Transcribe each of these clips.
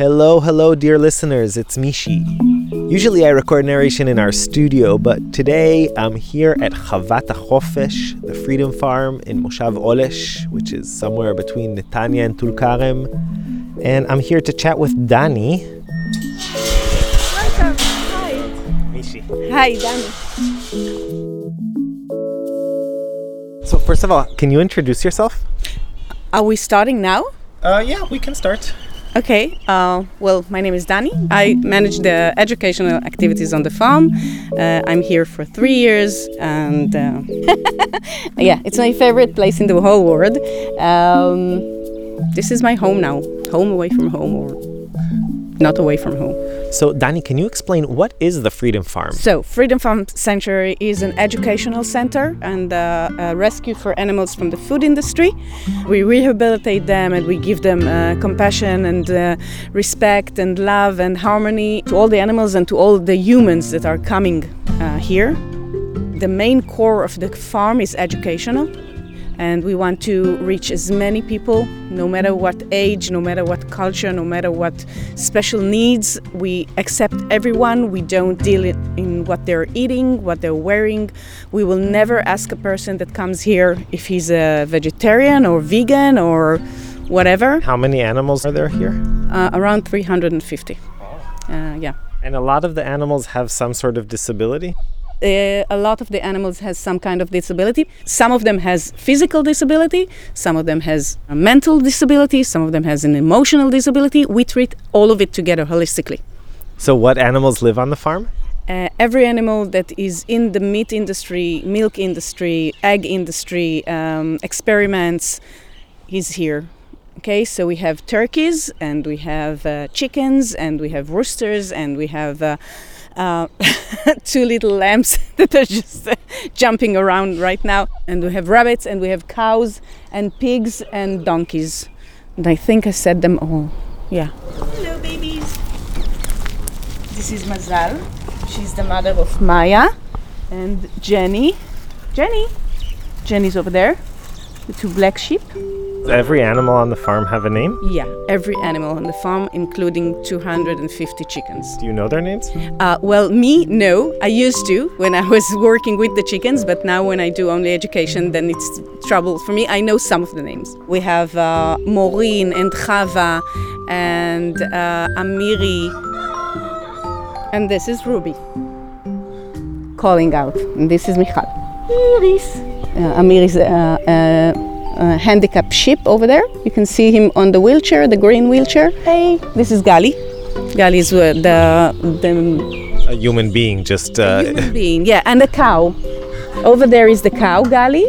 Hello, hello, dear listeners, it's Mishy. Usually I record narration in our studio, but today I'm here at Chavat HaChofesh, the Freedom Farm in Moshav Olesh, which is somewhere between Netanya and Tulkarem. And I'm here to chat with Dani. Welcome. Hi. Mishy. Hi, Dani. So first of all, can you introduce yourself? Are we starting now? Uh, yeah, we can start. Okay. Uh, well, my name is Dani. I manage the educational activities on the farm. Uh, I'm here for three years, and uh, yeah, it's my favorite place in the whole world. Um, this is my home now. Home away from home, or not away from home. So, Dani, can you explain what is the Freedom Farm? So, Freedom Farm Sanctuary is an educational center and uh, a rescue for animals from the food industry. We rehabilitate them and we give them uh, compassion and uh, respect and love and harmony to all the animals and to all the humans that are coming uh, here. The main core of the farm is educational. And we want to reach as many people, no matter what age, no matter what culture, no matter what special needs. We accept everyone. We don't deal in, what they're eating, what they're wearing. We will never ask a person that comes here if he's a vegetarian or vegan or whatever. How many animals are there here? Uh, around 350. Uh, yeah. And a lot of the animals have some sort of disability? Uh, a lot of the animals has some kind of disability. Some of them has physical disability some of them has a mental disability some of them has an emotional disability. We treat all of it together holistically. So, what animals live on the farm? uh, every animal that is in the meat industry milk industry egg industry um, experiments is here. Okay so we have turkeys and we have uh, chickens and we have roosters and we have uh, two little lambs that are just uh, jumping around right now. And we have rabbits and we have cows and pigs and donkeys. And I think I said them all. Yeah. Hello, babies. This is Mazal. She's the mother of Maya and Jenny. Jenny. Jenny's over there. The two black sheep. Does every animal on the farm have a name? Yeah, every animal on the farm, including 250 chickens. Do you know their names? Uh, well, me, no. I used to when I was working with the chickens, but now when I do only education, then it's trouble for me. I know some of the names. We have uh, Maureen and Chava and uh, Amiri. And this is Ruby calling out. And this is Michal. Iris. Uh, Amir is uh, uh, handicapped sheep over there. You can see him on the wheelchair, the green wheelchair. Hey, this is Gali. Gali is uh, the, the A human being, just. Uh, human being, yeah, and a cow. Over there is the cow, Gali,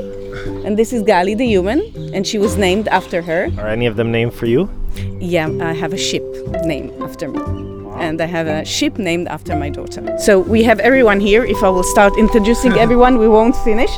and this is Gali, the human, and she was named after her. are any of them named for you? Yeah, I have a sheep named after me. And I have a sheep named after my daughter. So we have everyone here. If I will start introducing everyone, we won't finish.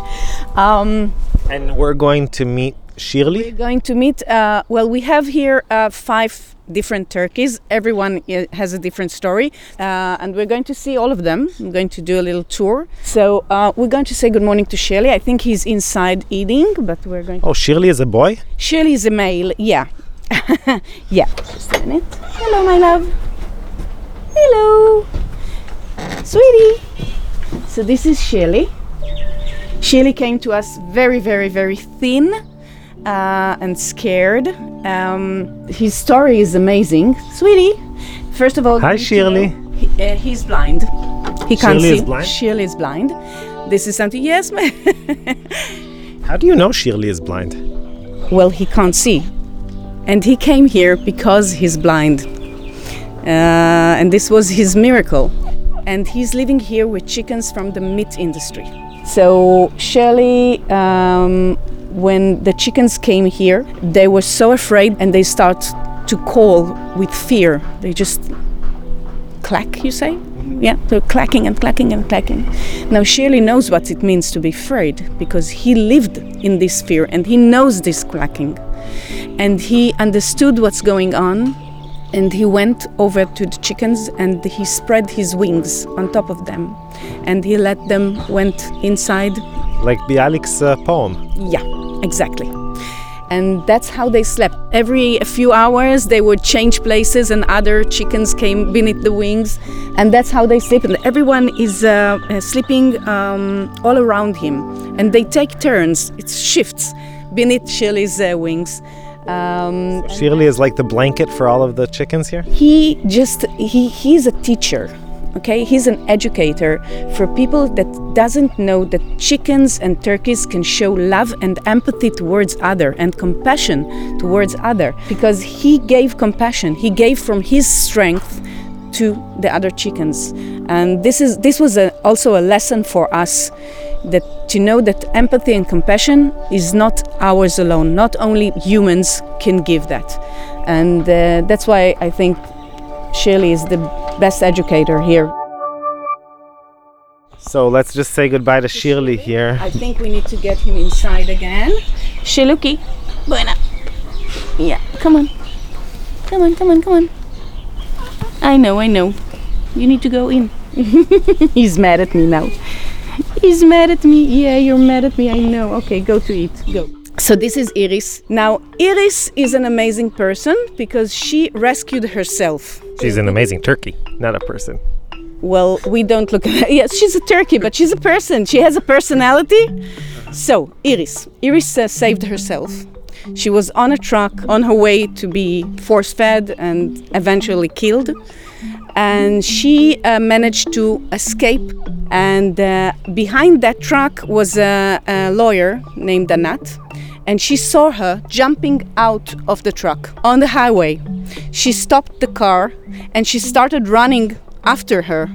Um, And we're going to meet Shirley? we're going to meet, uh, well, we have here uh, five different turkeys. Everyone has a different story. Uh, and we're going to see all of them. I'm going to do a little tour. So uh, we're going to say good morning to Shirley. I think he's inside eating, but we're going to. Oh, Shirley is a boy? Shirley is a male, yeah. yeah. Just a minute. Hello, my love. Hello. Sweetie. So this is Shirley. Shirley came to us very, very, very thin uh, and scared. Um, his story is amazing. Sweetie, first of all, Hi, you need to Shirley. He, uh, he's blind. He can't Shirley see. is blind? Shirley is blind. This is something, yes, ma'am. How do you know Shirley is blind? well, he can't see. And he came here because he's blind. Uh, and this was his miracle. And he's living here with chickens from the meat industry. So, Shirley, um, when the chickens came here, they were so afraid and they start to call with fear. They just clack, you say? Yeah, so clacking and clacking and clacking. Now, Shirley knows what it means to be afraid because he lived in this fear and he knows this clacking. And he understood what's going on and he went over to the chickens and he spread his wings on top of them and he let them went inside Like Bialik's uh, poem. yeah exactly and that's how they slept. Every few hours, they would change places, and other chickens came beneath the wings, and that's how they sleep. And everyone is uh, uh, sleeping um, all around him, and they take turns. It's shifts beneath Shirley's uh, wings. Um, Shirley is like the blanket for all of the chickens here. He just he he's a teacher okay? He's an educator for people that doesn't know that chickens and turkeys can show love and empathy towards other and compassion towards other. Because he gave compassion he gave from his strength to the other chickens. And this is this was a, also a lesson for us that to know that empathy and compassion is not ours alone not only humans can give that and uh, that's why i think Shirley is the best educator here. So let's just say goodbye to Shirley here. I think we need to get him inside again. Shiluki, buena. Yeah, come on. Come on, come on, come on. I know, I know. You need to go in. He's mad at me now. He's mad at me. Yeah, you're mad at me. I know. Okay, go to eat. Go. So this is Iris. Now, Iris is an amazing person because she rescued herself. She's an amazing turkey, not a person. Well, we don't look at her. Yes, she's a turkey, but she's a person. She has a personality. So, Iris. Iris uh, saved herself. She was on a truck on her way to be force fed and eventually killed. And she uh, managed to escape. And uh, behind that truck was a, a lawyer named Anat and she saw her jumping out of the truck on the highway. She stopped the car and she started running after her.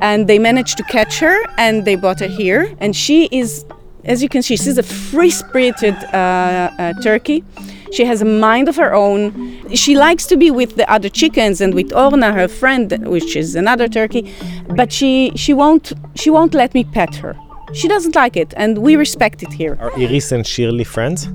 And they managed to catch her and they brought her here. And she is, as you can see, she's a free spirited uh, uh, turkey. She has a mind of her own. She likes to be with the other chickens and with Orna, her friend, which is another turkey, but she, she, won't, she won't let me pet her. She doesn't like it, and we respect it here. Are Iris and Shirley friends?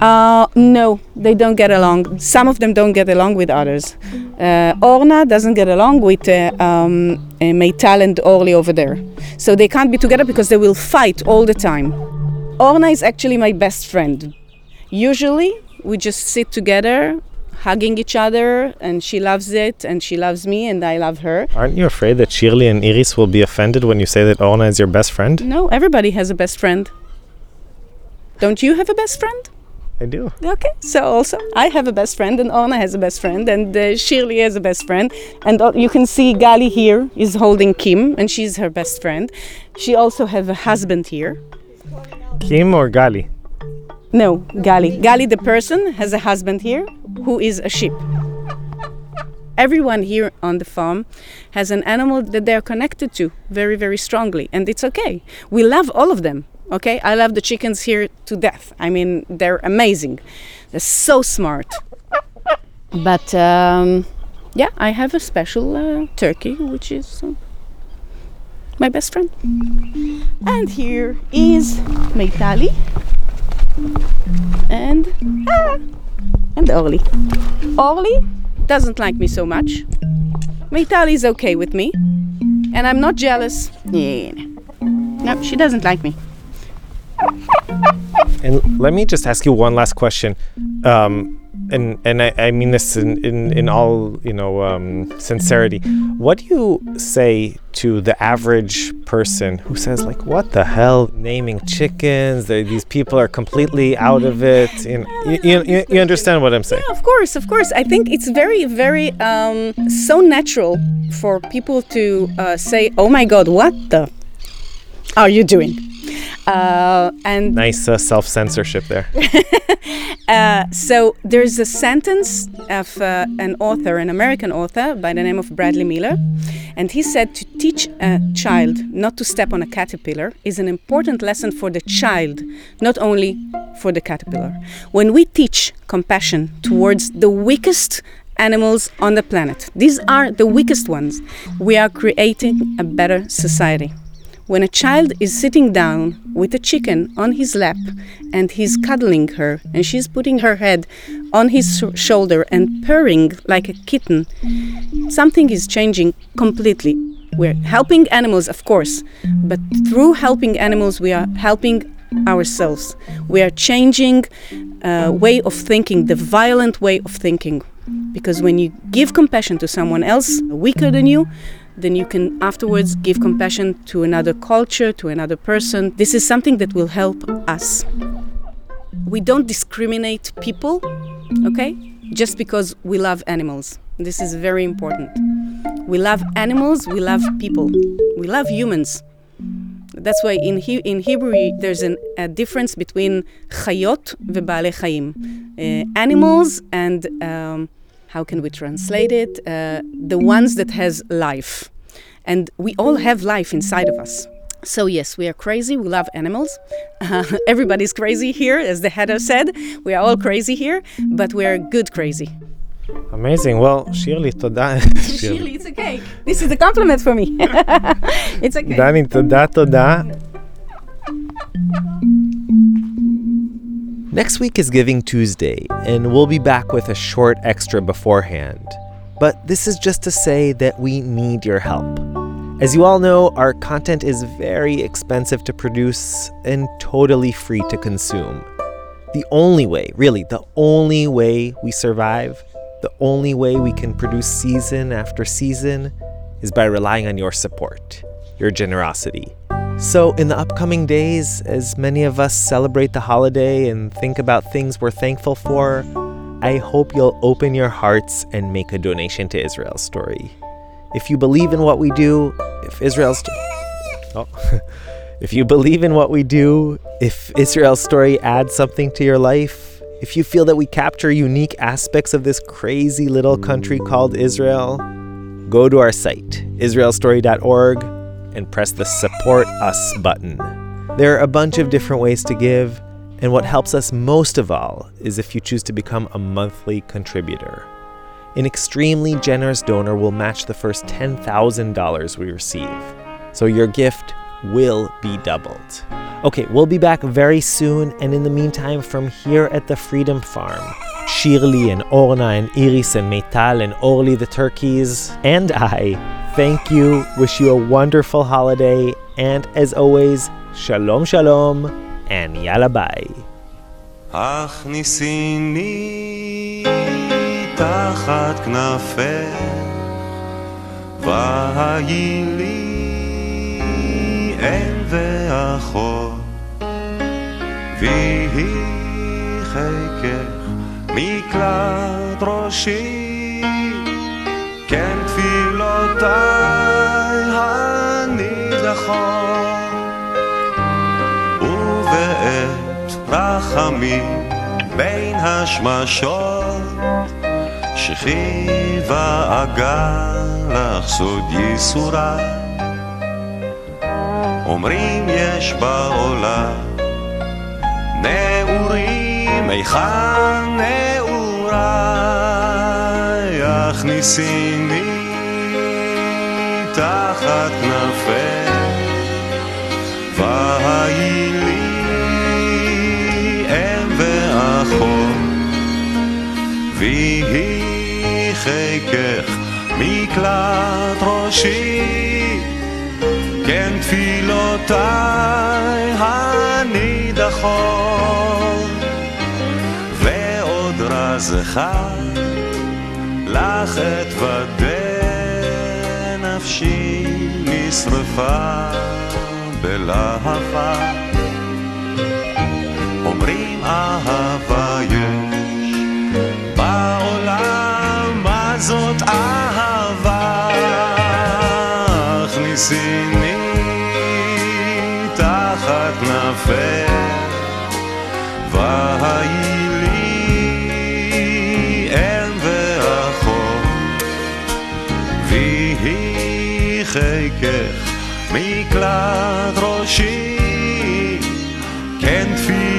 Uh, no, they don't get along. Some of them don't get along with others. Uh, Orna doesn't get along with uh, um, uh, Maital and Orly over there. So they can't be together because they will fight all the time. Orna is actually my best friend. Usually, we just sit together hugging each other, and she loves it, and she loves me, and I love her. Aren't you afraid that Shirley and Iris will be offended when you say that Orna is your best friend? No, everybody has a best friend. Don't you have a best friend? I do. Okay, so also I have a best friend, and Orna has a best friend, and uh, Shirley has a best friend, and uh, you can see Gali here is holding Kim, and she's her best friend. She also have a husband here. Kim or Gali? No, Gali. Gali, the person, has a husband here who is a sheep. Everyone here on the farm has an animal that they're connected to very, very strongly, and it's okay. We love all of them, okay? I love the chickens here to death. I mean, they're amazing. They're so smart. But um, yeah, I have a special uh, turkey, which is uh, my best friend. And here is Maitali and ah, and Orly. Orly doesn't like me so much. Maitali is okay with me, and I'm not jealous. Yeah. No, she doesn't like me. And let me just ask you one last question. Um, and and I, I mean this in, in, in all you know um, sincerity. What do you say to the average person who says like, "What the hell, naming chickens? these people are completely out of it." You, you, you, you, understand what I'm saying? Yeah, of course, of course. I think it's very very um, so natural for people to uh, say, "Oh my God, what the are you doing?" Uh, and nice uh, self censorship there. uh, so there's a sentence of uh, an author, an American author by the name of Bradley Millar, and he said to teach a child not to step on a caterpillar is an important lesson for the child, not only for the caterpillar. When we teach compassion towards the weakest animals on the planet, these are the weakest ones, we are creating a better society. When a child is sitting down with a chicken on his lap and he's cuddling her and she's putting her head on his shoulder and purring like a kitten, something is changing completely. We're helping animals, of course, but through helping animals, we are helping ourselves. We are changing uh, way of thinking, the violent way of thinking. Because when you give compassion to someone else weaker than you, then you can afterwards give compassion to another culture, to another person. This is something that will help us. We don't discriminate people, okay, just because we love animals. This is very important. We love animals, we love people, we love humans. That's why in, he, in Hebrew there's an, a difference between chayot ובעלי חיים. Uh, animals and um, how can we translate it? Uh, the ones that has life. And we all have life inside of us. So, yes, we are crazy. We love animals. Uh, everybody's crazy here, as the Hatter said. We are all crazy here, but we are good crazy. Amazing. Well, Shirley, תודה. Shirley, it's okay. This is a compliment for me. it's okay. דני, תודה, תודה. Next week is Giving Tuesday, and we'll be back with a short extra beforehand. But this is just to say that we need your help. As you all know, our content is very expensive to produce and totally free to consume. The only way, really, the only way we survive, the only way we can produce season after season, is by relying on your support, your generosity. So, in the upcoming days, as many of us celebrate the holiday and think about things we're thankful for, I hope you'll open your hearts and make a donation to Israel's story. If you believe in what we do, if Israel's oh, if you believe in what we do, if Israel's story adds something to your life, if you feel that we capture unique aspects of this crazy little country called Israel, go to our site, israelstory.org and press the Support Us button. There are a bunch of different ways to give, and what helps us most of all is if you choose to become a monthly contributor. An extremely generous donor will match the first $10,000 we receive, so your gift will be doubled. Okay, we'll be back very soon, and in the meantime, from here at the Freedom Farm, Shirley and Orna and Iris and Maital and Orly the turkeys, and I thank you, wish you a wonderful holiday, and as always, shalom shalom, and yalla bye. הכניסיני תחת כנפך, והיי לי אם ואחות, ויהי חיקך מקלט ראשי, כן תפילותיי הנידחות, רחמים בין השמשות, שכיבה אגל לך סוד ייסוריי. אומרים יש בעולם נעורים, היכן נעוריי? הכניסיני תחת כנפך, ויהי חיקך מקלט ראשי. כן תפילותיי הנידחות, ועוד רז אחד לך אתוודה נפשי נשרפה בלהבה. אומרים אהבה יש זאת אהבה? הכניסיני תחת כנפך, והי לי אם ואחות, ויהי חיקך מקלט ראשי, כן תפילותיי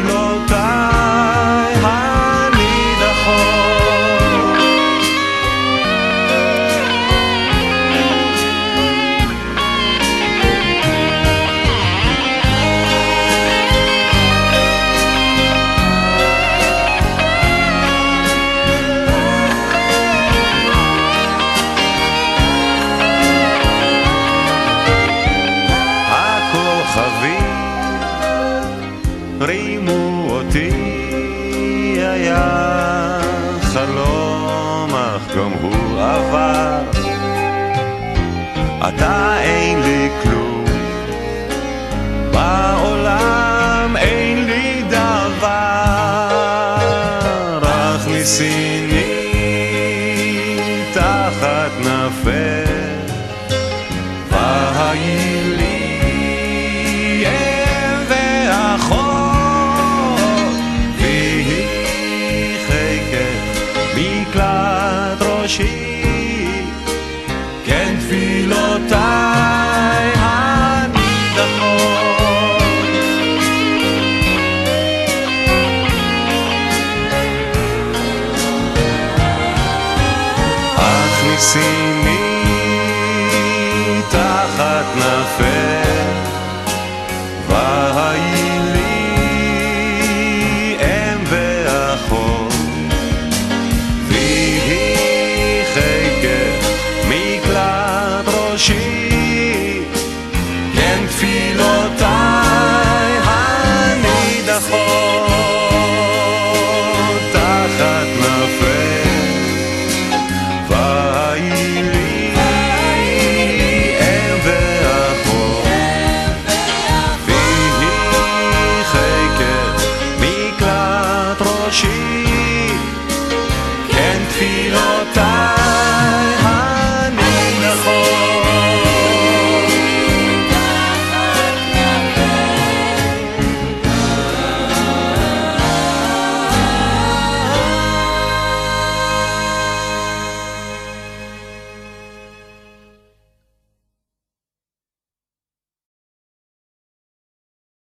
fair.